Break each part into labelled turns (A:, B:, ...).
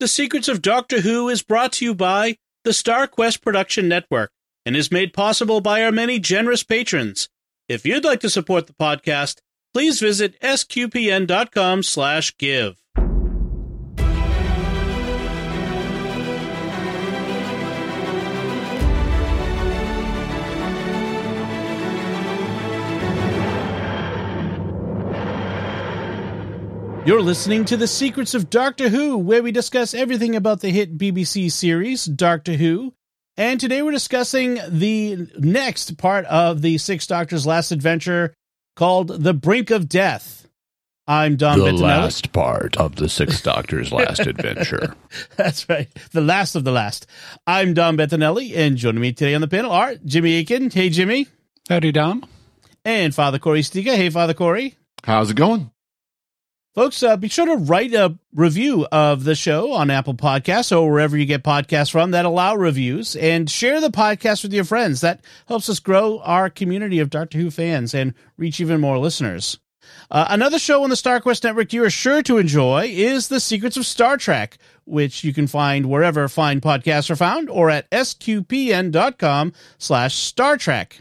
A: The Secrets of Doctor Who is brought to you by the Star Quest Production Network and is made possible by our many generous patrons. If you'd like to support the podcast, please visit sqpn.com You're listening to The Secrets of Doctor Who, where we discuss everything about the hit BBC series, Doctor Who. And today we're discussing the next part of the Six Doctors' last adventure called The Brink of Death. I'm Dom
B: the
A: Bettinelli.
B: last part of the Six Doctors' last adventure.
A: That's right. The last of the last. I'm Dom Bettinelli, and joining me today on the panel are Jimmy Akin. Hey, Jimmy.
B: Howdy, Dom.
A: And Father Cory Sticha. Hey, Father Cory.
C: How's it going?
A: Folks, uh, be sure to write a review of the show on Apple Podcasts or wherever you get podcasts from that allow reviews and share the podcast with your friends. That helps us grow our community of Doctor Who fans and reach even more listeners. Uh, another show on the StarQuest Network you are sure to enjoy is The Secrets of Star Trek, which you can find wherever fine podcasts are found or at sqpn.com slash Star Trek.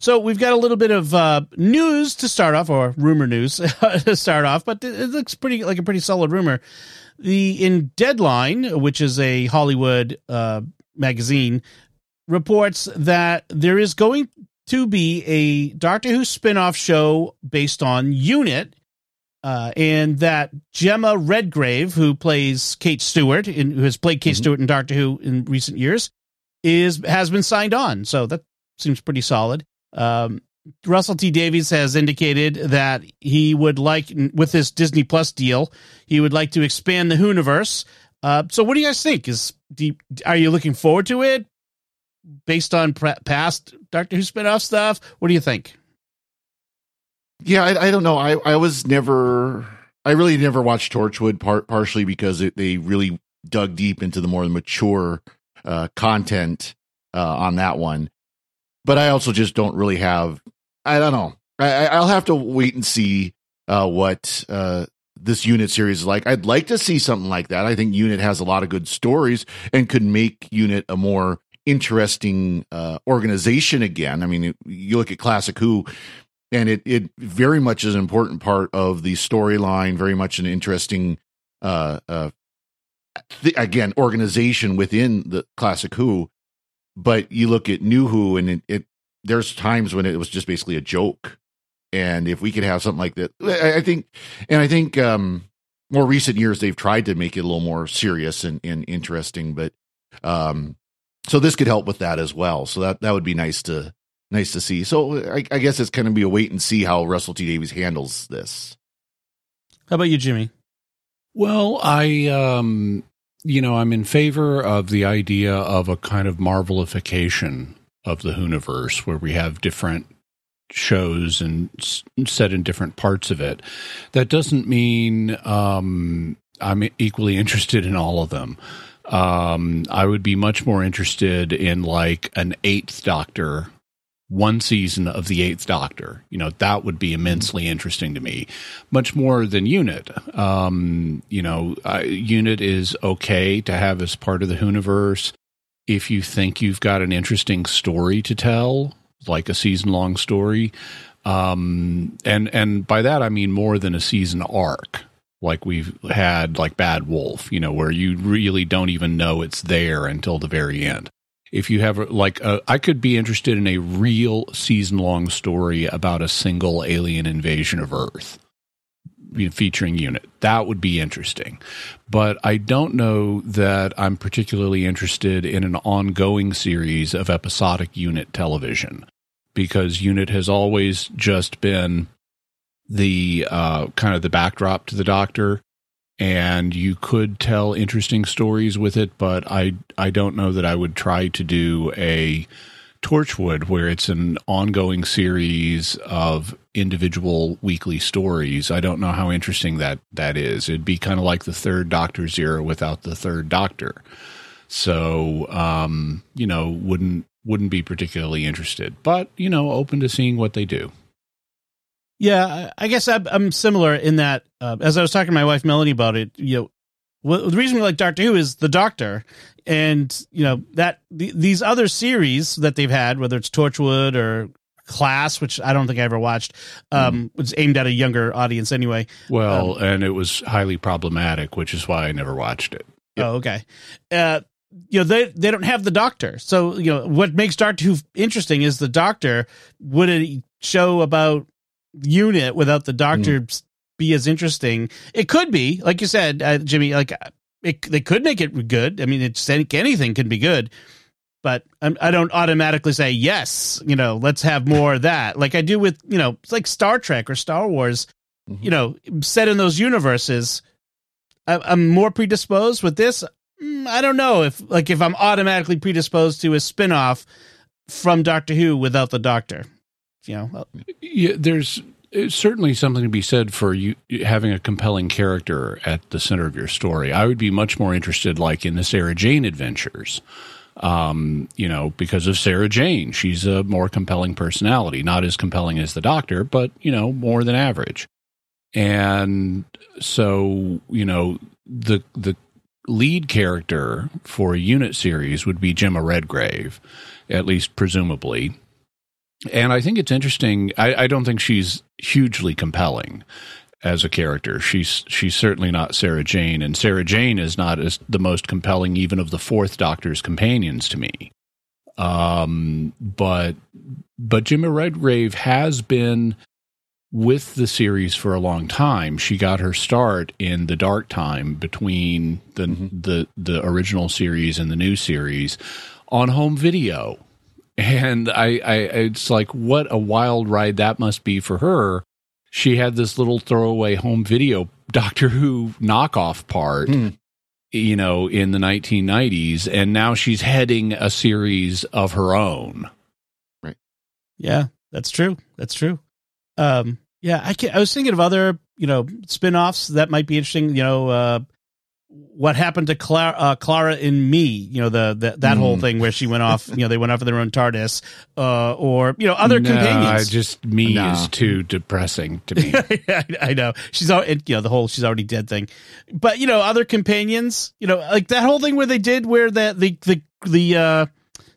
A: So we've got a little bit of uh, news to start off, or rumor news to start off, but it looks pretty like a pretty solid rumor. The in Deadline, which is a Hollywood uh, magazine, reports that there is going to be a Doctor Who spin-off show based on Unit, uh, and that Jemma Redgrave, who plays Kate Stewart, in, who has played Kate Stewart in Doctor Who in recent years, is has been signed on. So that seems pretty solid. Um, Russell T Davies has indicated that he would like, with this Disney Plus deal, he would like to expand the Whoniverse. Uh, so, what do you guys think? Is you, are you looking forward to it based on pre- past Doctor Who spinoff stuff? What do you think?
C: Yeah, I, I don't know. I, I was never, I really never watched Torchwood, part partially because it, they really dug deep into the more mature uh, content uh, on that one. But I also just don't really have. I don't know. I, I'll have to wait and see uh, what uh, this unit series is like. I'd like to see something like that. I think Unit has a lot of good stories and could make Unit a more interesting uh, organization again. I mean, you look at Classic Who, and it it very much is an important part of the storyline. Very much an interesting, uh, uh, again, organization within the Classic Who. But you look at New Who, and it, it there's times when it was just basically a joke. And if we could have something like that, I, I think, and I think um, more recent years they've tried to make it a little more serious and, and interesting. But um, so this could help with that as well. So that that would be nice to nice to see. So I, I guess it's going to be a wait and see how Russell T Davies handles this.
A: How about you, Jimmy?
B: Well, I, um, you know, I'm in favor of the idea of a kind of marvelification of the Whoniverse where we have different shows and set in different parts of it. That doesn't mean um, I'm equally interested in all of them. Um, I would be much more interested in like an eighth Doctor, one season of the Eighth Doctor. You know, that would be immensely interesting to me, much more than Unit. Um, you know, uh, Unit is okay to have as part of the Whoniverse if you think you've got an interesting story to tell, like a season long story. Um, and and by that I mean more than a season arc like we've had like Bad Wolf, you know, where you really don't even know it's there until the very end. If you have like, a, I could be interested in a real season long story about a single alien invasion of Earth featuring unit. That would be interesting. But I don't know that I'm particularly interested in an ongoing series of episodic unit television because unit has always just been the uh, kind of the backdrop to the doctor and you could tell interesting stories with it but i i don't know that i would try to do a torchwood where it's an ongoing series of individual weekly stories. I don't know how interesting that that is. It'd be kind of like the third doctor's era without the third doctor. So um you know wouldn't wouldn't be particularly interested but you know open to seeing what they do
A: Yeah, I guess I'm, I'm similar in that. Uh, as I was talking to my wife Melanie about it, you know, well, the reason we like Doctor Who is the Doctor, and you know that the, these other series that they've had, whether it's Torchwood or Class, which I don't think I ever watched, um, was aimed at a younger audience anyway.
B: Well, and it was highly problematic, which is why I never watched it.
A: Oh, okay. Uh, you know they they don't have the doctor so you know what makes doctor who interesting is the doctor would a show about unit without the doctor be as interesting. It could be like you said uh, jimmy like it, they could make it good. I mean it's anything can be good. But I'm, i don't automatically say yes you know let's have more of that. Like i do with you know it's like star trek or star wars
C: Mhm.
A: you know set in those universes. I, i'm more predisposed with this. Mm, I don't know if like if I'm automatically predisposed to a spin-off from Doctor Who without the Doctor. You know,
B: Yeah, there's uh, certainly something to be said for you having a compelling character at the center of your story. I would be much more interested, like in the Sarah Jane adventures. Um, you know, because of Sarah Jane, she's a more compelling personality, not as compelling as the Doctor, but you know, more than average. And so, you know, the the lead character for a unit series would be Jemma Redgrave, at least presumably. And I think it's interesting. I, I don't think she's hugely compelling as a character. She's she's certainly not Sarah Jane, and Sarah Jane is not as the most compelling even of the Fourth Doctor's companions to me. Um, but but Jemma Redgrave has been with the series for a long time. She got her start in the dark time between the
C: Mhm.
B: the the original series and the new series on home video. And I, I it's like what a wild ride that must be for her. She had this little throwaway home video Doctor Who knockoff part,
C: Hmm.
B: you know, in the 1990s and now she's heading a series of her own.
A: Right yeah, that's true. That's true. Um, yeah, I can, I was thinking of other you know spin-offs that might be interesting. You know, uh, what happened to Clara, uh, Clara in Me? You know, the, the that whole
C: Mm.
A: thing where she went off. You know, they went off of their own TARDIS, uh, or you know, other
B: No,
A: companions.
B: just me
C: No.
B: is too depressing to me.
A: I, I know she's all, you know the whole she's already dead thing, but you know other companions, you know like that whole thing where they did where the the the the uh,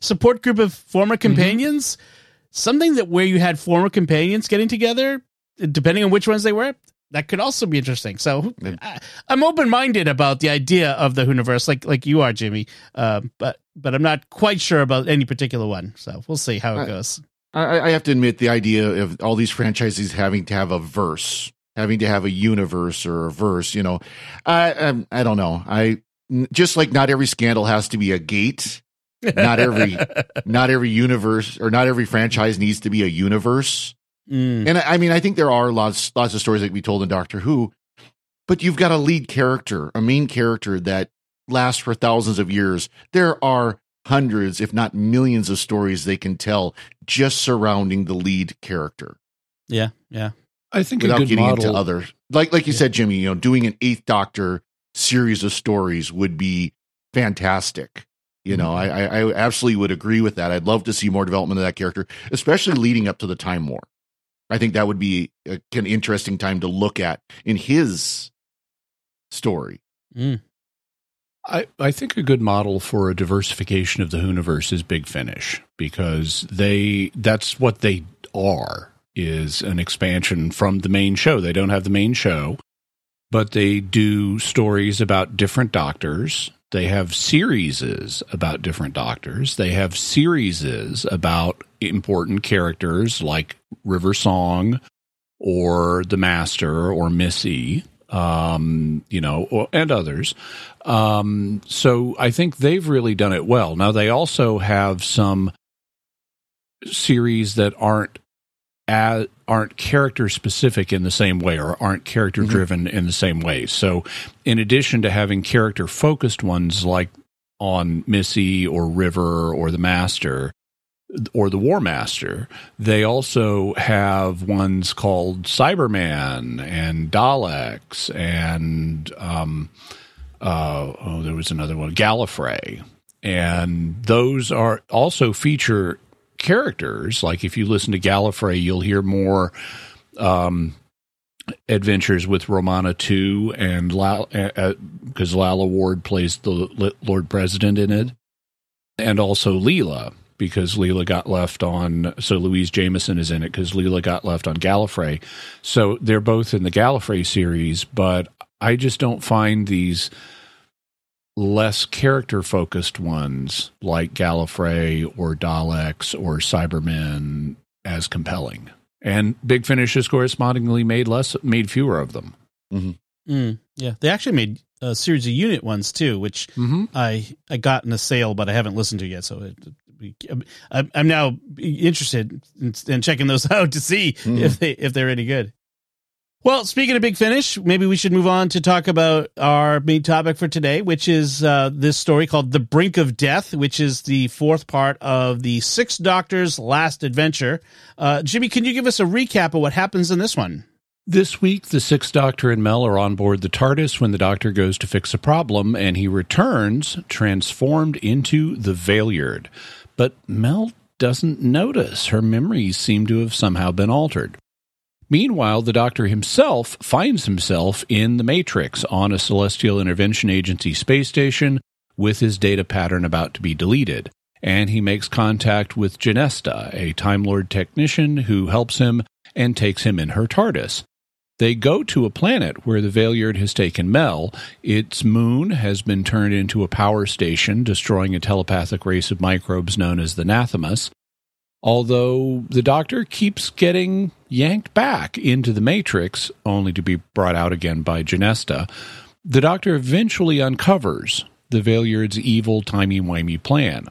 A: support group of former companions, something that where you had former companions getting together, depending on which ones they were, that could also be interesting. So I, I'm open minded about the idea of the universe, like like you are, Jimmy. Um, but but I'm not quite sure about any particular one. So we'll see how it
C: I-
A: goes.
C: I, I have to admit the idea of all these franchises having to have a verse, having to have a universe or a verse. You know, I I, I don't know. I just like not every scandal has to be a gate. Not every not every universe or not every franchise needs to be a universe.
A: Mm,
C: And I I mean, I think there are lots lots of stories that can be told in Doctor Who, but you've got a lead character, a main character that lasts for thousands of years. There are hundreds, if not millions, of stories they can tell just surrounding the lead character
A: yeah, yeah.
B: I think a
C: without
B: good
C: getting
B: model.
C: into other. Like like you
A: Yeah.
C: said, Jimmy, you know, doing an Eighth Doctor series of stories would be fantastic. You know, I, I I absolutely would agree with that. I'd love to see more development of that character, especially leading up to the Time War. I think that would be a, an interesting time to look at in his story. Mm.
B: I, I think a good model for a diversification of the Whoniverse is Big Finish because they that's what they are is an expansion from the main show. They don't have the main show, but they do stories about different doctors. They have series about different doctors. They have series about important characters like River Song or the Master or Missy, um, you know, or, and others. Um, so I think they've really done it well. Now they also have some series that aren't as, aren't character specific in the same way or aren't character driven in the same way. So in addition to having character focused ones like on Missy or River or the Master or the War Master, they also have ones called Cyberman and Daleks and um, uh, oh, there was another one, Gallifrey, and those are also feature characters. Like if you listen to Gallifrey, you'll hear more um, adventures with Romana too, and because Lalla Ward plays the Lord President in it, and also Leela because Leela got left on. So Louise Jameson is in it because Leela got left on Gallifrey. So they're both in the Gallifrey series, but I just don't find these less character focused ones like Gallifrey or Daleks or Cybermen as compelling. And Big Finish has correspondingly made less, made fewer of them.
A: Mm-hmm. Mm, yeah, they actually made a series of unit ones too, which mm-hmm. I I got in a sale, but I haven't listened to yet. So it, I'm now interested in, checking those out to see mm. if they if they're any good. Well, speaking of Big Finish, maybe we should move on to talk about our main topic for today, which is uh, this story called "The Brink of Death," which is the fourth part of the Sixth Doctor's last adventure. Uh, Jimmy, can you give us a recap of what happens in this one?
B: This week, the Sixth Doctor and Mel are on board the TARDIS when the Doctor goes to fix a problem, and he returns transformed into the Valeyard. But Mel doesn't notice. Her memories seem to have somehow been altered. Meanwhile, the Doctor himself finds himself in the Matrix on a Celestial Intervention Agency space station with his data pattern about to be deleted. And he makes contact with Genesta, a Time Lord technician who helps him and takes him in her TARDIS. They go to a planet where the Valeyard has taken Mel. Its moon has been turned into a power station, destroying a telepathic race of microbes known as the Nathamas. Although the Doctor keeps getting yanked back into the Matrix, only to be brought out again by Genesta, the Doctor eventually uncovers the Valeyard's evil timey-wimey plan.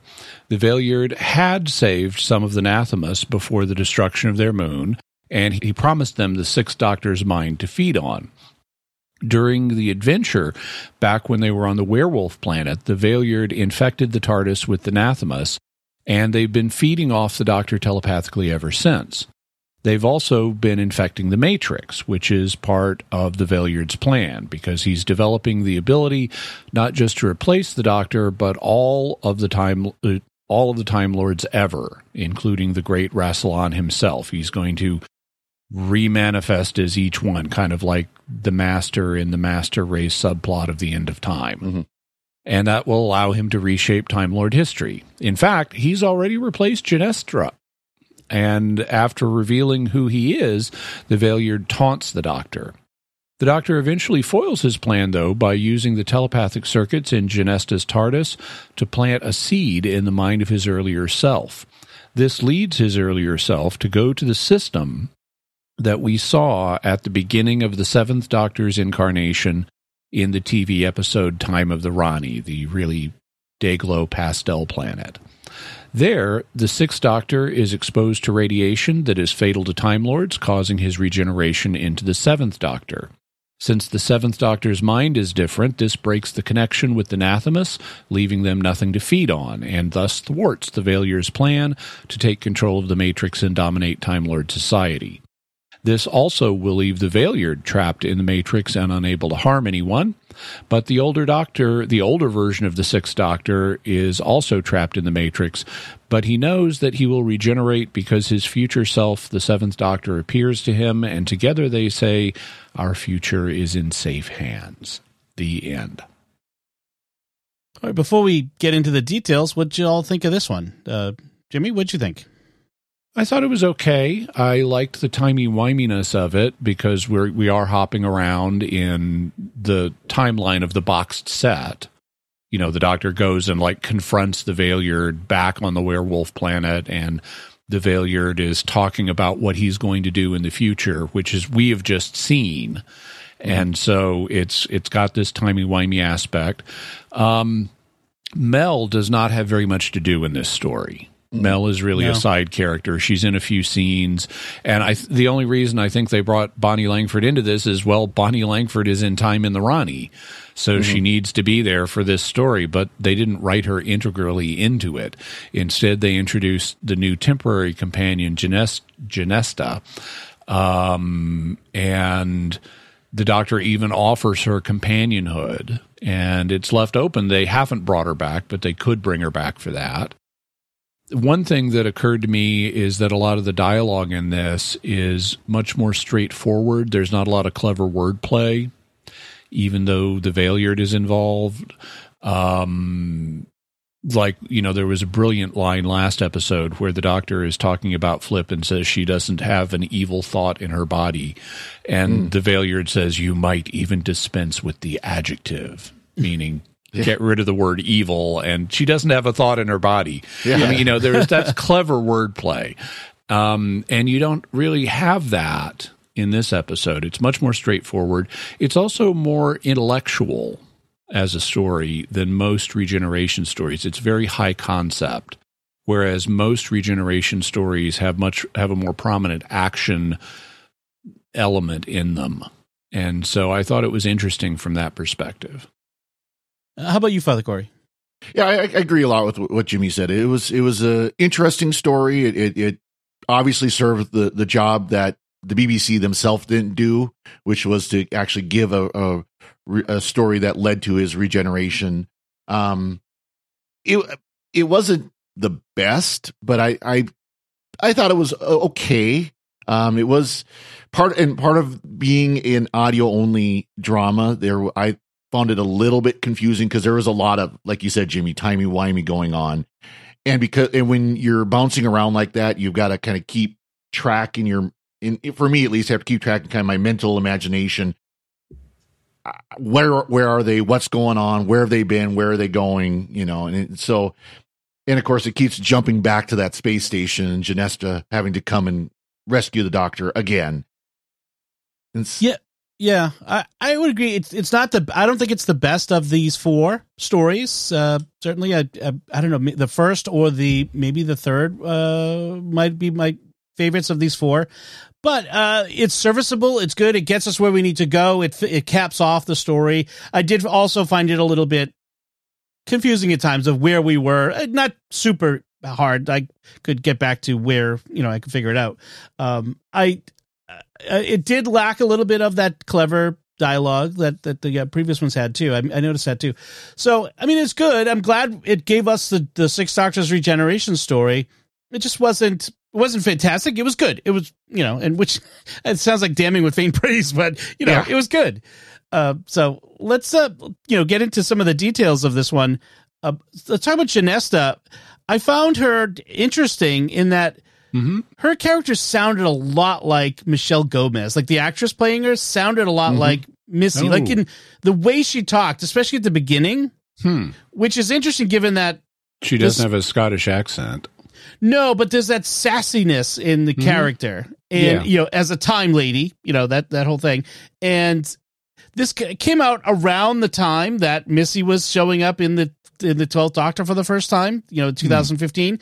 B: The Valeyard had saved some of the Nathamas before the destruction of their moon, and he promised them the Sixth Doctor's mind to feed on. During the adventure, back when they were on the werewolf planet, the Valeyard infected the TARDIS with the and they've been feeding off the Doctor telepathically ever since. They've also been infecting the Matrix, which is part of the Valeyard's plan, because he's developing the ability not just to replace the Doctor, but all of the time, uh, all of the Time Lords ever, including the great Rassilon himself. He's going to remanifest as each one, kind of like the master in the master race subplot of the end of time. Mm-hmm. And that will allow him to reshape Time Lord history. In fact, he's already replaced Genesta. And after revealing who he is, the Valeyard taunts the Doctor. The Doctor eventually foils his plan, though, by using the telepathic circuits in Genesta's TARDIS to plant a seed in the mind of his earlier self. This leads his earlier self to go to the system that we saw at the beginning of the Seventh Doctor's incarnation in the TV episode Time of the Rani, the really Dayglow pastel planet. There, the Sixth Doctor is exposed to radiation that is fatal to Time Lords, causing his regeneration into the Seventh Doctor. Since the Seventh Doctor's mind is different, this breaks the connection with the Nathamas, leaving them nothing to feed on, and thus thwarts the Valeyard's plan to take control of the Matrix and dominate Time Lord society. This also will leave the Valeyard trapped in the Matrix and unable to harm anyone. But the older Doctor, the older version of the Sixth Doctor, is also trapped in the Matrix, but he knows that he will regenerate because his future self, the Seventh Doctor, appears to him, and together they say, Our future is in safe hands. The end.
A: All right, before we get into the details, what'd you all think of this one? Uh, Jimmy, what'd you think?
B: I thought it was okay. I liked the timey wiminess of it because we're we are hopping around in the timeline of the boxed set. You know, the doctor goes and like confronts the Valeyard back on the werewolf planet, and the Valeyard is talking about what he's going to do in the future, which is we have just seen, and so it's it's got this timey wimey aspect. Um, Mel does not have very much to do in this story. Mel is really no. a side character. She's in a few scenes, and I the only reason I think they brought Bonnie Langford into this is well, Bonnie Langford is in Time and the Rani, so mm-hmm. she needs to be there for this story. But they didn't write her integrally into it. Instead, they introduced the new temporary companion Genest, Genesta, um, and the Doctor even offers her companionhood, and it's left open. They haven't brought her back, but they could bring her back for that one thing that occurred to me is that a lot of the dialogue in this is much more straightforward. There's not a lot of clever wordplay, even though the Valeyard is involved. Um, like you know there was a brilliant line last episode where the doctor is talking about flip and says she doesn't have an evil thought in her body and mm. the Valeyard says you might even dispense with the adjective meaning yeah. get rid of the word evil and she doesn't have a thought in her body yeah. I mean, you know there's that's clever wordplay um, and you don't really have that in this episode it's much more straightforward it's also more intellectual as a story than most regeneration stories. It's very high concept, whereas most regeneration stories have much have a more prominent action element in them. And so I thought it was interesting from that perspective.
A: How about you, Father Cory?
C: Yeah, I, I, agree a lot with what Jimmy said. It was it was a interesting story. It, it, it obviously served the the job that the BBC themselves didn't do, which was to actually give a, a a story that led to his regeneration. Um, it it wasn't the best, but I I I thought it was okay. Um, it was part and part of being an audio only drama. There, I found it a little bit confusing because there was a lot of, like you said, Jimmy, timey wimey going on, and because and when you're bouncing around like that, you've got to kind of keep track in your in for me at least, I have to keep track in kind of my mental imagination where where are they? What's going on? Where have they been? Where are they going? You know, and it, so, and of course, it keeps jumping back to that space station and Genesta having to come and rescue the doctor again.
A: And yeah, yeah, I, I would agree. It's it's not the I don't think it's the best of these four stories. Uh, certainly, I, I, I don't know the first or the maybe the third uh, might be my favorites of these four but uh, it's serviceable. It's good. It gets us where we need to go. It it caps off the story. I did also find it a little bit confusing at times of where we were. Uh, not super hard. I could get back to where you know I could figure it out. Um, I it did lack a little bit of that clever dialogue that that the uh, previous ones had too. I, I, noticed that too. So I mean, it's good. I'm glad it gave us the the Six Doctors regeneration story. It just wasn't it wasn't fantastic. It was good. It was, you know, and which it sounds like damning with faint praise, but you know, yeah. it was good. Uh, so let's, uh, you know, get into some of the details of this one. Uh, let's talk about Genesta. I found her interesting in that mm-hmm. her character sounded a lot like Michelle Gomez, like the actress playing her sounded a lot mm-hmm. like Missy, oh. like in the way she talked, especially at the beginning,
B: hmm.
A: which is interesting given that
B: she doesn't this, have a Scottish accent.
A: No, but there's that sassiness in the mm-hmm. character, and yeah. you know, as a time lady, you know that that whole thing, and this came out around the time that Missy was showing up in the in the Twelfth Doctor for the first time, you know, 2015. Mm.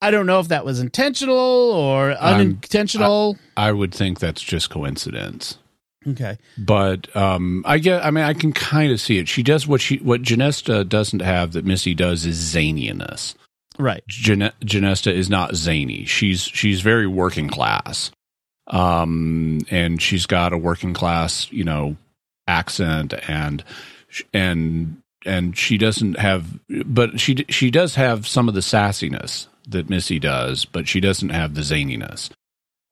A: I don't know if that was intentional or unintentional.
B: I, I would think that's just coincidence.
A: Okay.
B: But um, I get. I mean, I can kind of see it. She does what she what Genesta doesn't have that Missy does is zaniness.
A: Right.
B: Gen- Genesta is not zany. She's she's very working class. Um and she's got a working class, you know, accent and and and she doesn't have but she she does have some of the sassiness that Missy does, but she doesn't have the zaniness.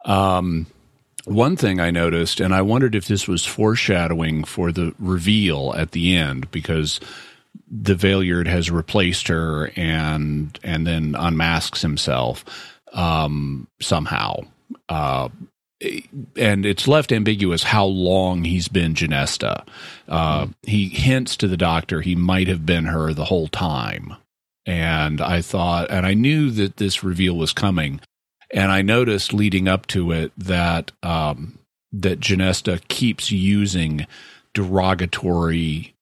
B: Um one thing I noticed, and I wondered if this was foreshadowing for the reveal at the end, because the Valeyard has replaced her and and then unmasks himself um, somehow. Uh, and it's left ambiguous how long he's been Genesta. Uh. He hints to the doctor he might have been her the whole time. And I thought, and I knew that this reveal was coming. And I noticed leading up to it that um, that Genesta keeps using derogatory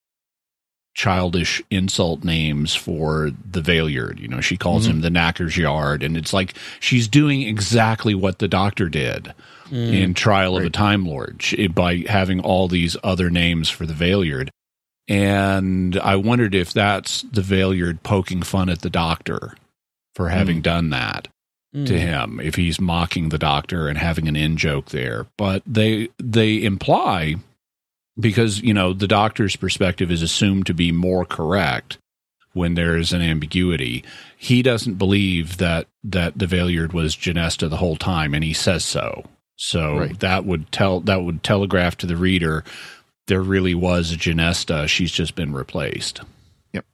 B: childish insult names for the Valeyard. You know, she calls mm-hmm. him the Knacker's Yard, and it's like she's doing exactly what the Doctor did mm. in Trial of a Time Lord she, by having all these other names for the Valeyard. And I wondered if that's the Valeyard poking fun at the Doctor for having mm. done that mm. to him, if he's mocking the Doctor and having an in joke there. But they they imply because you know the doctor's perspective is assumed to be more correct when there is an ambiguity. He doesn't believe that that the Valeyard was Genesta the whole time, and he says so. So
C: Right.
B: that would tell that would telegraph to the reader there really was a Genesta. She's just been replaced. Yep.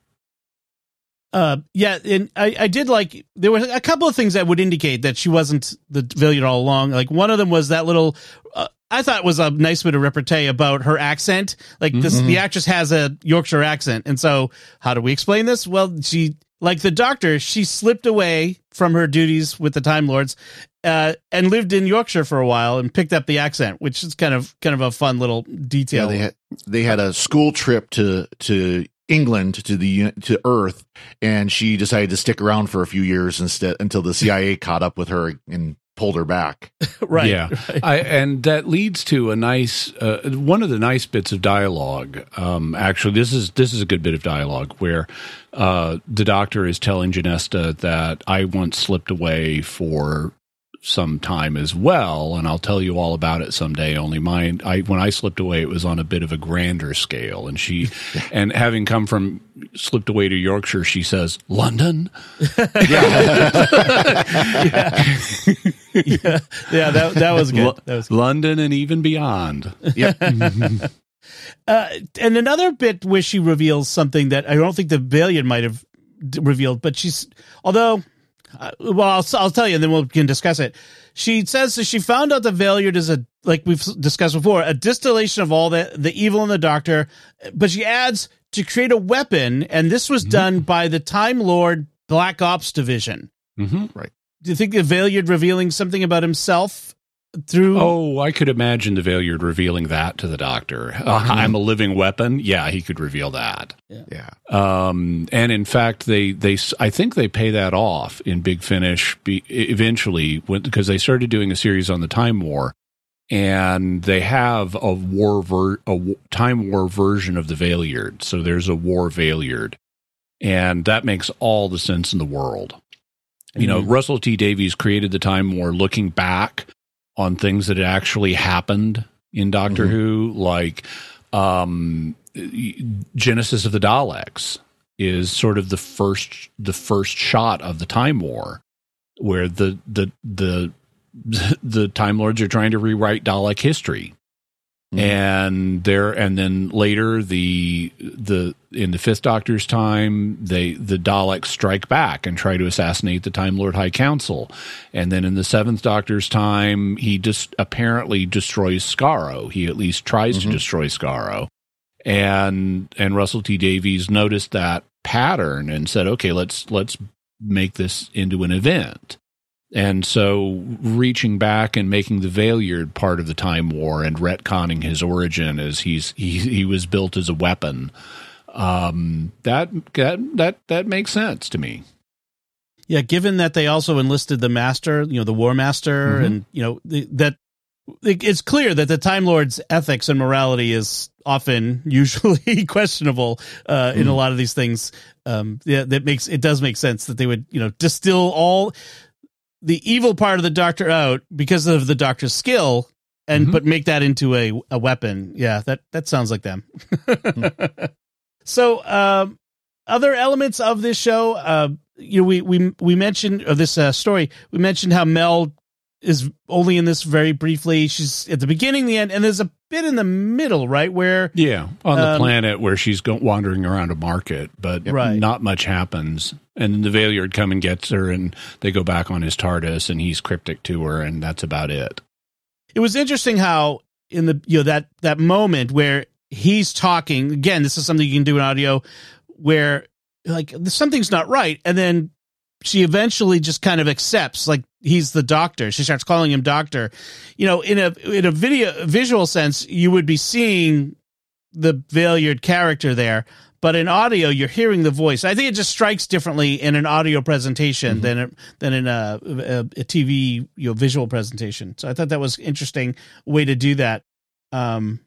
A: Uh, yeah, and I, I did like there were a couple of things that would indicate that she wasn't the villain all along. Like one of them was that little. Uh, I thought it was a nice bit of repartee about her accent. Like this, the actress has a Yorkshire accent, and so how do we explain this? Well, she like the doctor, she slipped away from her duties with the Time Lords, uh, and lived in Yorkshire for a while and picked up the accent, which is kind of kind of a fun little detail.
C: Yeah, they had they had a school trip to to England to the to Earth, and she decided to stick around for a few years instead until the CIA caught up with her and pulled her back.
A: right?
B: Yeah, I, and that leads to a nice uh, one of the nice bits of dialogue. Um, actually, this is this is a good bit of dialogue where uh, the doctor is telling Genesta that I once slipped away for some time as well, and I'll tell you all about it someday. Only mine, I when I slipped away, it was on a bit of a grander scale, and she, and having come from slipped away to Yorkshire, she says London.
A: yeah, yeah. Yeah. That that was good. That was
B: London and even beyond.
C: Yeah.
A: Uh, and another bit where she reveals something that I don't think the Valeyard might have d- revealed, but she's although, uh, well, I'll, I'll tell you, and then we can discuss it. She says that she found out the Valeyard is a like we've discussed before, a distillation of all the the evil in the Doctor, but she adds to create a weapon, and this was done by the Time Lord Black Ops Division.
B: hmm
A: Do you think the Valeyard revealing something about himself through?
B: Oh, I could imagine the Valeyard revealing that to the doctor. Uh, I'm a living weapon. Yeah, he could reveal that.
C: yeah.
B: Um, and in fact, they they s- I think they pay that off in Big Finish be, eventually because they started doing a series on the Time War, and they have a war ver, a w- Time War version of the Valeyard. So there's a War Valeyard, and that makes all the sense in the world. You know, Russell T Davies created the Time War looking back on things that actually happened in Doctor
C: Mhm.
B: Who, like um, Genesis of the Daleks is sort of the first the first shot of the Time War, where the the the the Time Lords are trying to rewrite Dalek history.
C: Mhm.
B: And there, and then later, the the in the Fifth Doctor's time, they the Daleks strike back and try to assassinate the Time Lord High Council, and then in the Seventh Doctor's time, he just apparently destroys Skaro. He at least tries to
C: Mhm.
B: destroy Skaro, and and Russell T Davies noticed that pattern and said, "Okay, let's let's make this into an event." And so, reaching back and making the Valeyard part of the Time War and retconning his origin as he's he he was built as a weapon, um, that that that that makes sense to me.
A: Yeah, given that they also enlisted the master, you know, the war master,
B: Mhm.
A: and you know the, that it's clear that the Time Lord's ethics and morality is often, usually questionable uh, in a lot of these things. Um, yeah, that makes it does make sense that they would, you know, distill all the evil part of the Doctor out because of the Doctor's skill, and
B: Mhm.
A: but make that into a a weapon. Yeah, that that sounds like them. so, um, other elements of this show, uh, you know, we we we mentioned of this uh, story. We mentioned how Mel is only in this very briefly. She's at the beginning, the end, and there's a bit in the middle, right? Where
B: Yeah, on the
A: Um,
B: planet where she's go- wandering around a market, but
A: Right.
B: not much happens. And then the Valeyard come and gets her, and they go back on his TARDIS, and he's cryptic to her, and that's about it.
A: it was interesting how in the you know that that moment where he's talking again. This is something you can do in audio, where like something's not right, and then she eventually just kind of accepts like he's the doctor. She starts calling him doctor. You know, in a in a video visual sense, you would be seeing the Valeyard character there, but in audio, you're hearing the voice. I think it just strikes differently in an audio presentation than a, than in a, a, a TV you know visual presentation. So I thought that was interesting way to do that. Um,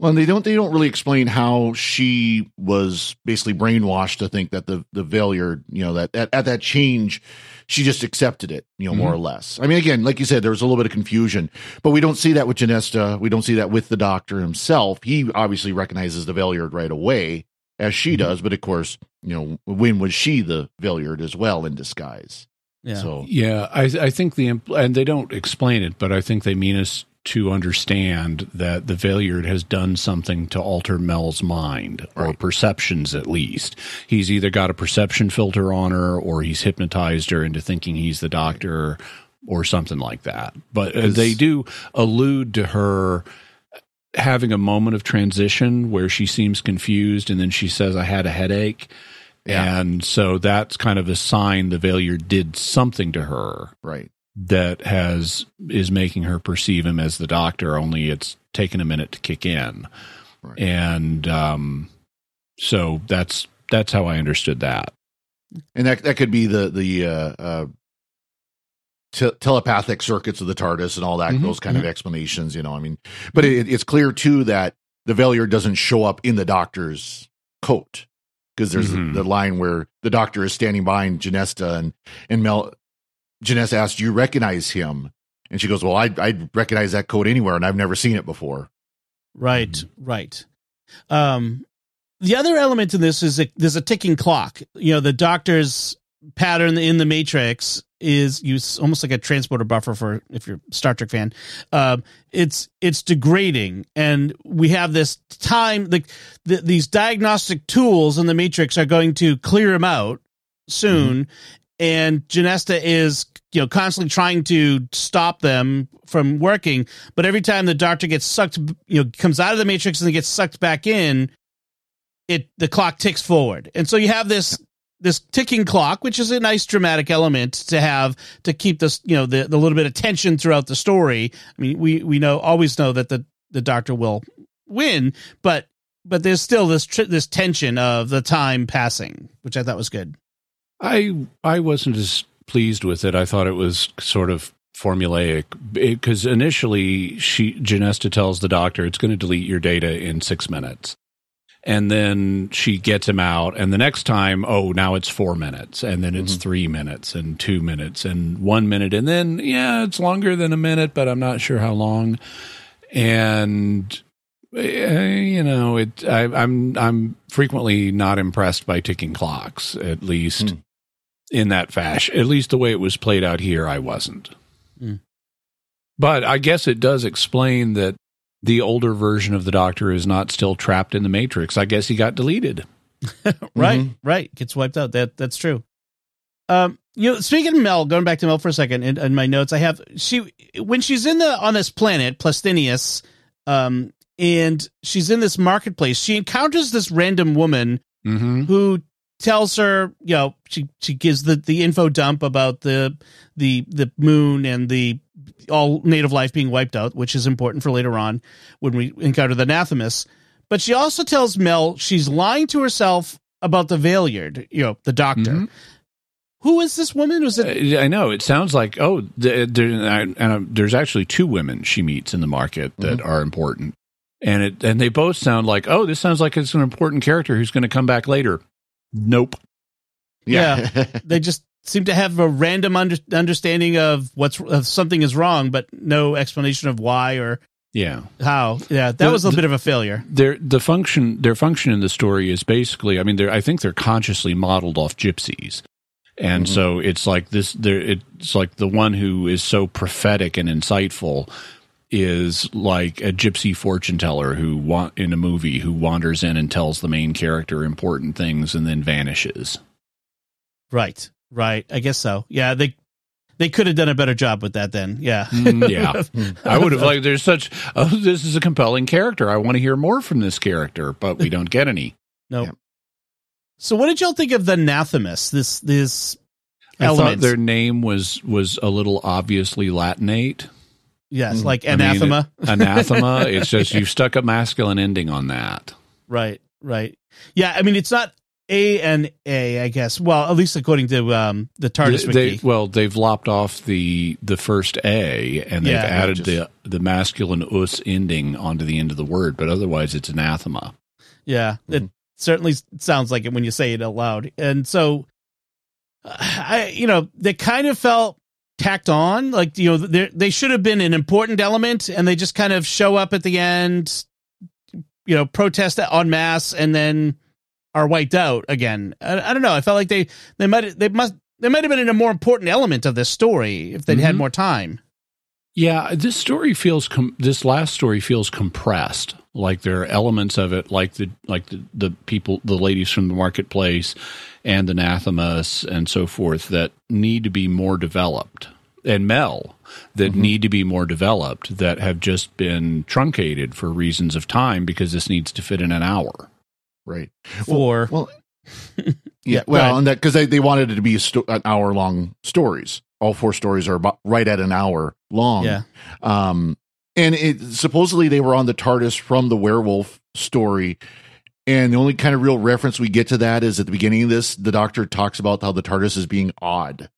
C: Well, and they don't they don't really explain how she was basically brainwashed to think that the the Valeyard, you know, that at, at that change, she just accepted it, you know, more or less. I mean, again, like you said, there was a little bit of confusion, but we don't see that with Genesta. We don't see that with the doctor himself. He obviously recognizes the Valeyard right away as she
A: Mm-hmm.
C: does. But of course, you know, when was she the Valeyard as well in disguise?
A: Yeah.
C: So
B: Yeah, I, I think the and they don't explain it, but I think they mean us to understand that the Valeyard has done something to alter Mel's mind or
C: Right.
B: perceptions at least. He's either got a perception filter on her or he's hypnotized her into thinking he's the doctor or something like that. But uh, they do allude to her having a moment of transition where she seems confused and then she says I had a headache.
C: Yeah.
B: And so that's kind of a sign the Valeyard did something to her
C: right.
B: That has is making her perceive him as the doctor only it's taken a minute to kick in
C: Right.
B: and um so that's that's how i understood that
C: and that that could be the the uh, uh, te- telepathic circuits of the TARDIS and all that
B: Mhm,
C: those kind of explanations. You know, I mean, but it, it's clear too that the Valeyard doesn't show up in the Doctor's coat because there's
B: Mhm.
C: the, the line where the Doctor is standing behind Genesta and and Mel. Genesta asks, "Do you recognize him?" And she goes, "Well, I I recognize that coat anywhere, and I've never seen it before."
A: Right,
C: Mm-hmm.
A: right. Um, the other element in this is that there's a ticking clock. You know, the doctor's pattern in the Matrix is use almost like a transporter buffer for if you're a Star Trek fan. Um, it's it's degrading, and we have this time. Like the, these diagnostic tools in the Matrix are going to clear him out soon, and Genesta is you know constantly trying to stop them from working. But every time the Doctor gets sucked, you know, comes out of the Matrix and then gets sucked back in, it the clock ticks forward, and so you have this this ticking clock, which is a nice dramatic element to have to keep this, you know, the, the little bit of tension throughout the story. I mean, we we know always know that the the Doctor will win, but but there's still this this tension of the time passing, which I thought was good.
B: I i wasn't as pleased with it. I thought it was sort of formulaic. Because initially she genesta tells the doctor it's going to delete your data in six minutes. And then she gets him out and the next time oh now it's four minutes and then it's three minutes and two minutes and one minute and then yeah it's longer than a minute but i'm not sure how long. And eh, you know it I, i'm i'm frequently not impressed by ticking clocks at least
C: Hmm.
B: In that fashion at least the way it was played out here i wasn't.
A: Hmm.
B: but i guess it does explain that the older version of the doctor is not still trapped in the matrix. I guess he got deleted.
A: Right
C: Mhm.
A: right. Gets wiped out. That that's true. Um you know speaking of mel going back to mel for a second in, in my notes i have she when she's in the on this planet plastinius um and she's in this marketplace she encounters this random woman
B: mm-hmm.
A: who tells her you know she she gives the the info dump about the the the moon and the all native life being wiped out which is important for later on when we encounter the anathemus but she also tells mel she's lying to herself about the Valeyard, you know the doctor.
B: Mhm.
A: Who is this woman? Was it
B: I know. It sounds like oh, th- there, and uh, there's actually two women she meets in the market that are important, and it and they both sound like oh, this sounds like it's an important character who's going to come back later. Nope.
C: Yeah.
A: they just seem to have a random under, understanding of what's of something is wrong but no explanation of why or
B: Yeah.
A: how yeah that
B: The-
A: was a
B: the-
A: bit of a failure
B: Their the function their function in the story is basically I mean they're I think they're consciously modeled off gypsies. And
C: Mhm.
B: so it's like this there it's like the one who is so prophetic and insightful is like a gypsy fortune teller who want in a movie who wanders in and tells the main character important things and then vanishes.
A: right right i guess so yeah they they could have done a better job with that then yeah
B: Mm, yeah. I would have like there's such oh this is a compelling character. I want to hear more from this character, but we don't get any.
A: no
C: Yeah.
A: so what did y'all think of the anathemus this this
B: I thought their name was was a little obviously Latinate.
A: Yes
C: Mm,
A: like
B: I mean,
A: anathema
B: Anathema. It's just you've stuck a masculine ending on that.
A: right right yeah i mean it's not a and a i guess well at least according to um the tardis
B: They,
A: wiki
B: well, they've lopped off the the first A and they've
A: Yeah.
B: added
C: Just-
B: the the masculine us ending onto the end of the word, but otherwise it's anathema.
A: Yeah, it
C: Mhm.
A: certainly sounds like it when you say it out loud. And so, I, you know, they kind of felt tacked on. Like, you know, they they should have been an important element, and they just kind of show up at the end, you know, protest en masse, and then are wiped out again. I, I don't know. I felt like they they might they must they might have been a more important element of this story if they'd had
B: Mhm.
A: more time.
B: Yeah, this story feels com- this last story feels compressed. Like there are elements of it, like the like the, the people, the ladies from the marketplace, and anathemas and so forth, that need to be more developed, and Mel that need to be more developed, that have just been truncated for reasons of time because this needs to fit in an hour.
C: Right.
A: For
C: Well,
A: Yeah,
C: yeah. Well, and that because they, they wanted it to be sto- an hour long stories. All four stories are about right at an hour long.
A: yeah,
C: Um, and it supposedly they were on the TARDIS from the werewolf story. And the only kind of real reference we get to that is at the beginning of this, the doctor talks about how the TARDIS is being odd.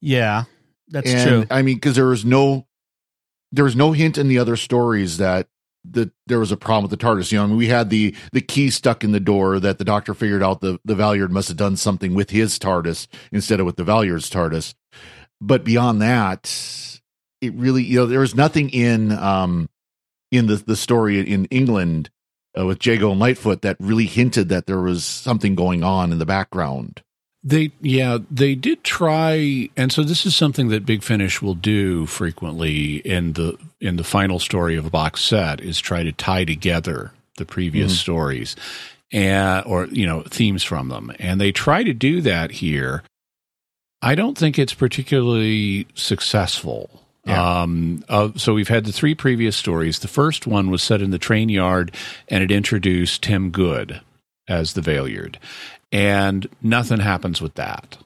A: yeah, that's
C: and
A: true.
C: I mean, because there was no, there was no hint in the other stories that that there was a problem with the TARDIS. You know, I mean, we had the the key stuck in the door that the Doctor figured out the the Valeyard must have done something with his TARDIS instead of with the Valeyard's TARDIS. But beyond that, it really, you know, there was nothing in um in the the story in England uh, with Jago and Lightfoot that really hinted that there was something going on in the background.
B: They yeah, they did try and so this is something that Big Finish will do frequently in the in the final story of a box set is try to tie together the previous
C: Mhm.
B: stories and or you know themes from them. And they try to do that here. I don't think it's particularly successful.
C: Yeah.
B: Um, uh, so we've had the three previous stories. The first one was set in the train yard, and it introduced Tim Good as the Valeyard, and nothing happens with that.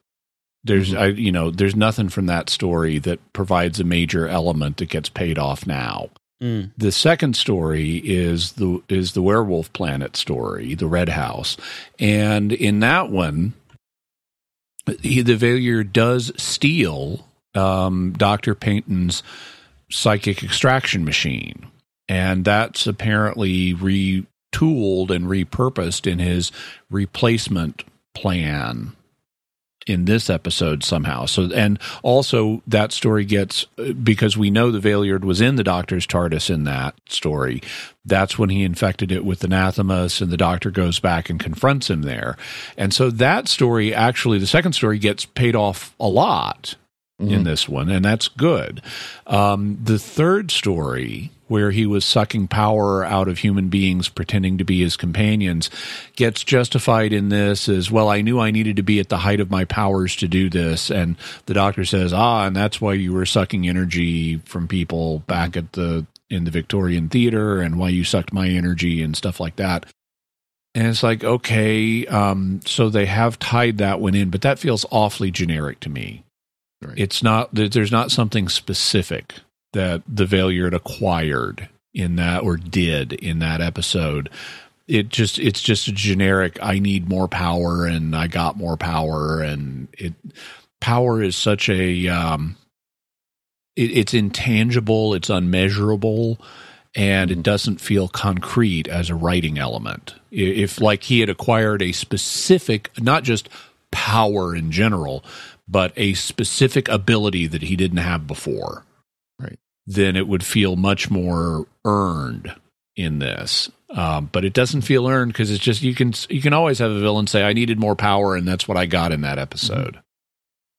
B: There's,
C: Mhm.
B: I, you know, there's nothing from that story that provides a major element that gets paid off now.
A: Mm.
B: The second story is the is the werewolf planet story, the Red House, and in that one, he, the Valeyard does steal um, Doctor Payton's psychic extraction machine, and that's apparently retooled and repurposed in his replacement plan in this episode somehow. So, and also that story gets because we know the Valeyard was in the Doctor's TARDIS in that story. That's when he infected it with anathemas, and the Doctor goes back and confronts him there. And so that story, actually, the second story gets paid off a lot in
C: Mhm.
B: this one, and that's good. Um, the third story, where he was sucking power out of human beings pretending to be his companions, gets justified in this as well. I knew I needed to be at the height of my powers to do this, and the doctor says, "Ah, and that's why you were sucking energy from people back at the in the Victorian theater, and why you sucked my energy and stuff like that." And it's like, okay, um, so they have tied that one in, but that feels awfully generic to me.
C: Right.
B: It's not that there's not something specific that the Valeyard acquired in that or did in that episode. It just it's just a generic I need more power and I got more power and it power is such a um it, it's intangible, it's unmeasurable, and it doesn't feel concrete as a writing element. If like he had acquired a specific not just power in general, but a specific ability that he didn't have before,
C: Right.
B: then it would feel much more earned in this. Um, but it doesn't feel earned because it's just you can you can always have a villain say I needed more power and that's what I got in that episode.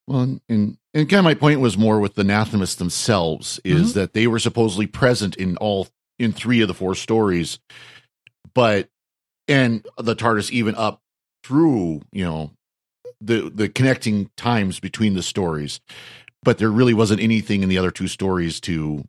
C: Well, and, and and kind of my point was more with the Nathamas themselves is that they were supposedly present in all in three of the four stories, but and the TARDIS even up through you know the the connecting times between the stories, but there really wasn't anything in the other two stories to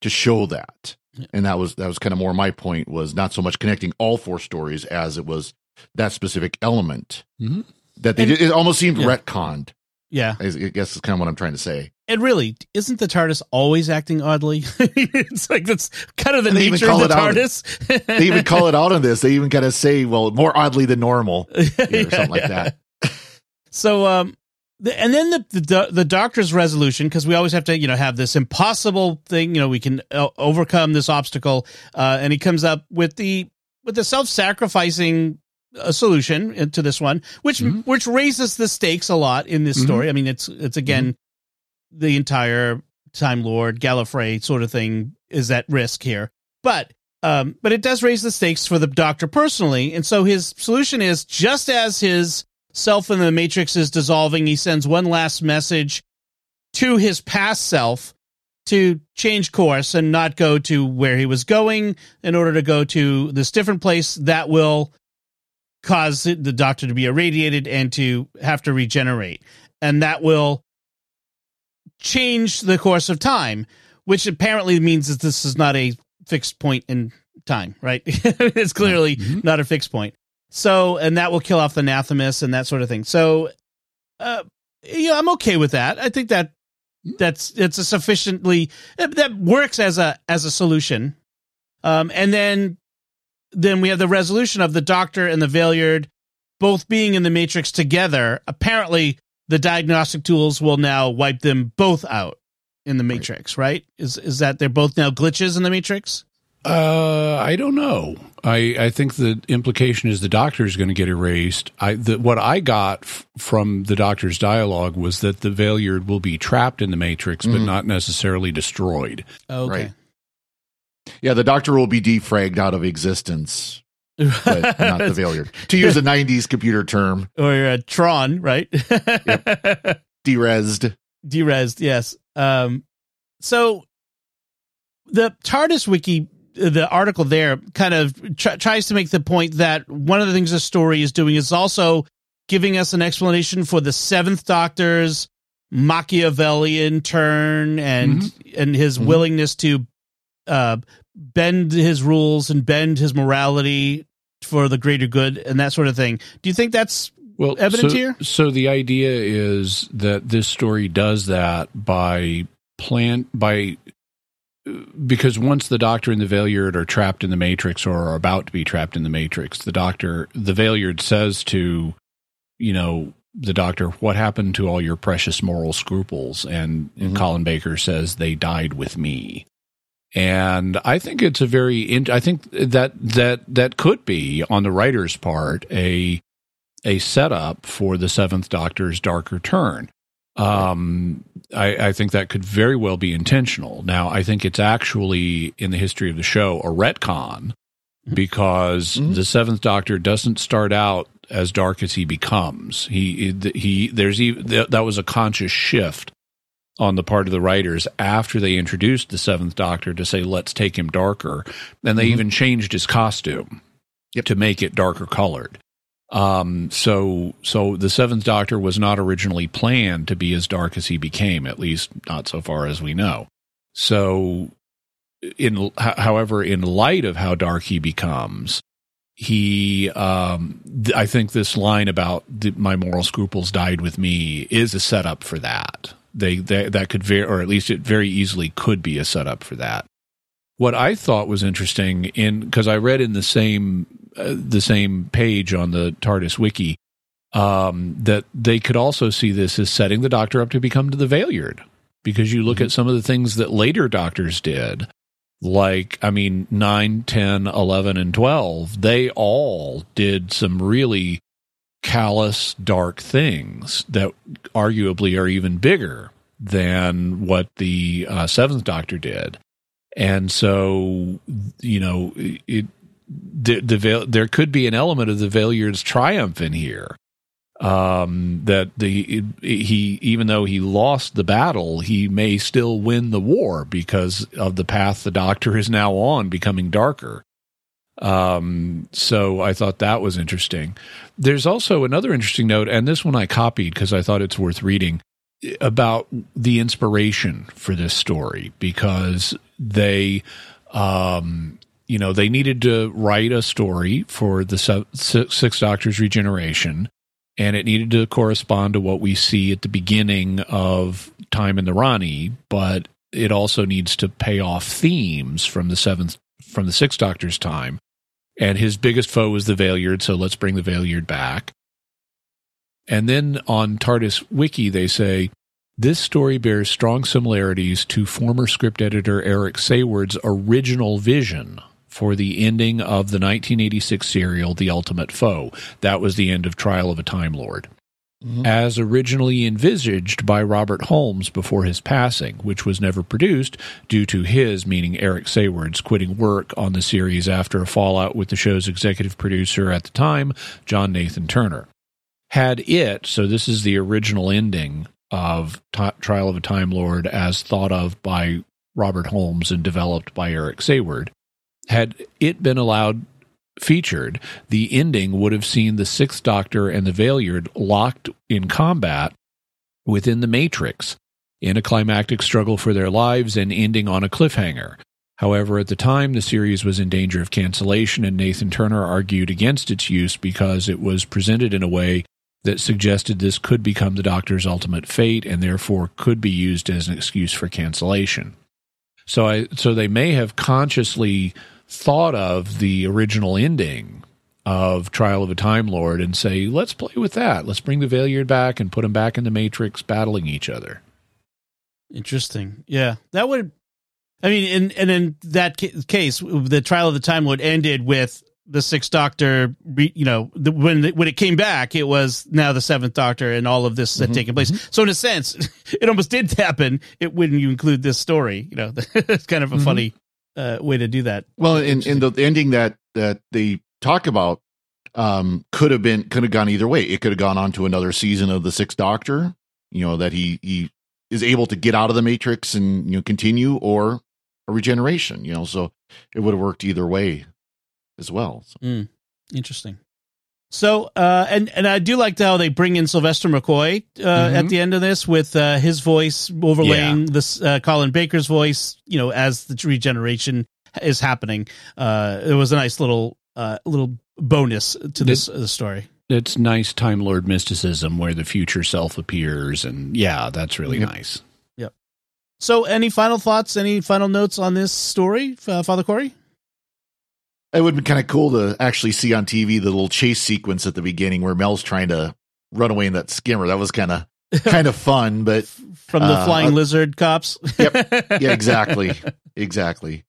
C: to show that, and that was that was kind of more my point was not so much connecting all four stories as it was that specific element
B: Mhm.
C: that they
A: And-
C: did, it almost seemed
A: Yeah.
C: retconned.
A: Yeah,
C: I guess is kind of what I'm trying to say.
A: and really, isn't the TARDIS always acting oddly? it's like that's kind of the
C: And
A: nature of the
C: it out.
A: TARDIS.
C: They even call it out on this. They even kind of say, "Well, more oddly than normal," you know, or something like that.
A: So, um, the, and then the, the the doctor's resolution because we always have to you know have this impossible thing you know we can uh, overcome this obstacle uh, and he comes up with the with the self sacrificing uh, solution to this one which
B: Mhm.
A: which raises the stakes a lot in this
B: Mhm.
A: story I mean it's it's again the entire Time Lord Gallifrey sort of thing is at risk here but Um, but it does raise the stakes for the doctor personally. And so his solution is just as his self in the matrix is dissolving, he sends one last message to his past self to change course and not go to where he was going in order to go to this different place that will cause the doctor to be irradiated and to have to regenerate. And that will change the course of time, which apparently means that this is not a fixed point in time, right? it's clearly mm-hmm. not a fixed point. So, and that will kill off the anathemus and that sort of thing. So, uh, yeah, I'm okay with that. I think that that's it's a sufficiently that works as a as a solution. Um, and then then we have the resolution of the Doctor and the Valeyard both being in the Matrix together. Apparently, the diagnostic tools will now wipe them both out in the Matrix. Right? right? Is is that they're both now glitches in the Matrix?
B: Uh, I don't know. I, I think the implication is the doctor is going to get erased. I the, what I got f- from the doctor's dialogue was that the Valeyard will be trapped in the Matrix, mm-hmm. but not necessarily destroyed.
A: Okay. Right.
C: Yeah, the doctor will be defragged out of existence, but not the Valeyard. To use a '90s computer term,
A: or uh, Tron, right?
C: yep. Derezzed.
A: Derezzed. Yes. Um. So the TARDIS wiki the article there kind of tr- tries to make the point that one of the things the story is doing is also giving us an explanation for the seventh doctor's machiavellian turn and mm-hmm. and his mm-hmm. willingness to uh, bend his rules and bend his morality for the greater good and that sort of thing do you think that's well evident
B: so,
A: here
B: so the idea is that this story does that by plan by because once the doctor and the Valeyard are trapped in the matrix or are about to be trapped in the matrix, the doctor, the Valeyard says to, you know, the doctor, what happened to all your precious moral scruples? And, mm-hmm. and Colin Baker says they died with me. And I think it's a very, I think that, that, that could be on the writer's part a, a setup for the seventh doctor's darker turn. Um, I, I, think that could very well be intentional. Now, I think it's actually in the history of the show a retcon mm-hmm. because mm-hmm. the Seventh Doctor doesn't start out as dark as he becomes. He he there's even that was a conscious shift on the part of the writers after they introduced the Seventh Doctor to say let's take him darker, and they mm-hmm. even changed his costume yep. to make it darker colored. Um, so, so the Seventh Doctor was not originally planned to be as dark as he became, at least not so far as we know. So, in however, in light of how dark he becomes, he, um, th- I think this line about the, my moral scruples died with me is a setup for that. They, they that could very, or at least it very easily could be a setup for that. What I thought was interesting in because I read in the same uh, the same page on the TARDIS wiki um, that they could also see this as setting the Doctor up to become the Valeyard because you look mm-hmm. at some of the things that later Doctors did, like I mean 9, 10, 11, and twelve. They all did some really callous, dark things that arguably are even bigger than what the uh, Seventh Doctor did. And so, you know, it, the, the there could be an element of the Valeyard's triumph in here. Um, that the he even though he lost the battle, he may still win the war because of the path the Doctor is now on, becoming darker. Um, so I thought that was interesting. There's also another interesting note, and this one I copied because I thought it's worth reading about the inspiration for this story because they um, you know, they needed to write a story for the Six Doctors regeneration, and it needed to correspond to what we see at the beginning of Time and the Rani, but it also needs to pay off themes from the seventh from the Sixth Doctor's time. And his biggest foe was the Valeyard, so let's bring the Valeyard back. And then on TARDIS Wiki, they say this story bears strong similarities to former script editor Eric Saward's original vision for the ending of the 1986 serial The Ultimate Foe. That was the end of Trial of a Time Lord. mm-hmm. as originally envisaged by Robert Holmes before his passing, which was never produced due to his, meaning Eric Saward's, quitting work on the series after a fallout with the show's executive producer at the time, John Nathan Turner. Had it, so this is the original ending of T- Trial of a Time Lord as thought of by Robert Holmes and developed by Eric Saward, had it been allowed featured, the ending would have seen the Sixth Doctor and the Valeyard locked in combat within the Matrix in a climactic struggle for their lives and ending on a cliffhanger. However, at the time, the series was in danger of cancellation, and Nathan Turner argued against its use because it was presented in a way that suggested this could become the Doctor's ultimate fate and therefore could be used as an excuse for cancellation. So, I, so they may have consciously thought of the original ending of Trial of a Time Lord and say, let's play with that. Let's bring the Valeyard back and put them back in the Matrix battling each other.
A: Interesting. Yeah. That would, I mean, in, and in that case, the Trial of the Time Lord ended with the Sixth Doctor, you know, the, when when it came back, it was now the Seventh Doctor, and all of this mm-hmm. had taken place. Mm-hmm. So in a sense, it almost did happen. It when you include this story, you know, it's kind of a mm-hmm. funny uh, way to do that.
C: Well, in, in the ending that that they talk about um, could have been could have gone either way. It could have gone on to another season of the Sixth Doctor. You know that he he is able to get out of the Matrix and you know continue, or a regeneration. You know, so it would have worked either way as well. So.
A: Mm, interesting. So, uh, and and I do like how they bring in Sylvester McCoy uh, mm-hmm. at the end of this with uh, his voice overlaying yeah. this uh, Colin Baker's voice. You know, as the regeneration is happening, uh, it was a nice little uh, little bonus to this it, story.
B: It's nice Time Lord mysticism where the future self appears, and yeah, that's really yep. nice.
A: Yep. So, any final thoughts? Any final notes on this story, Father Cory?
C: It would be kind of cool to actually see on TV the little chase sequence at the beginning where Mel's trying to run away in that skimmer. That was kind of kind of fun, but
A: from the uh, flying uh, lizard cops.
C: yep. Yeah, exactly. Exactly.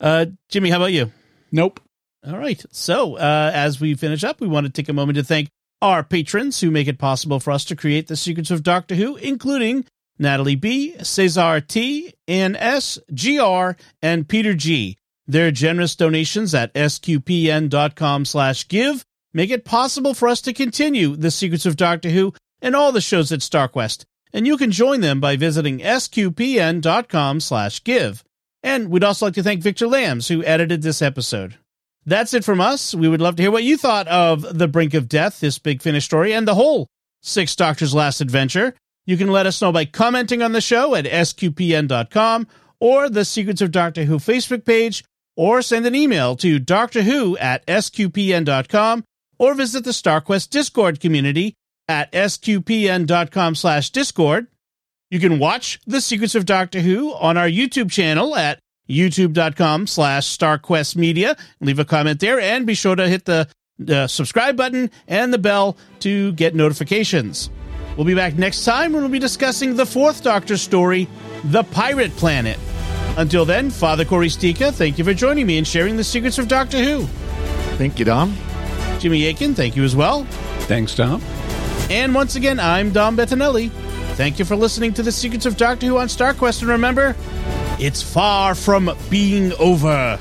A: Uh, Jimmy, how about you?
B: Nope.
A: All right. So, uh, as we finish up, we want to take a moment to thank our patrons who make it possible for us to create the secrets of Doctor Who, including Natalie B, Cesar T, Ann S, GR, and Peter G. Their generous donations at sqpn.com slash give make it possible for us to continue The Secrets of Doctor Who and all the shows at StarQuest, and you can join them by visiting sqpn.com slash give. And we'd also like to thank Victor Lambs, who edited this episode. That's it from us. We would love to hear what you thought of The Brink of Death, this Big Finish story, and the whole Six Doctors Last Adventure. You can let us know by commenting on the show at sqpn.com or the Secrets of Doctor Who Facebook page or send an email to doctorwho at sqpn.com or visit the StarQuest Discord community at sqpn.com slash discord. You can watch The Secrets of Doctor Who on our YouTube channel at youtube.com slash starquest media. Leave a comment there and be sure to hit the, the subscribe button and the bell to get notifications. We'll be back next time when we'll be discussing the fourth Doctor story, The Pirate Planet. Until then, Father Cory Sticha, thank you for joining me and sharing the secrets of Doctor Who.
C: Thank you, Dom.
A: Jimmy Akin, thank you as well.
B: Thanks, Dom.
A: And once again, I'm Dom Bettinelli. Thank you for listening to the Secrets of Doctor Who on StarQuest, and remember, it's far from being over.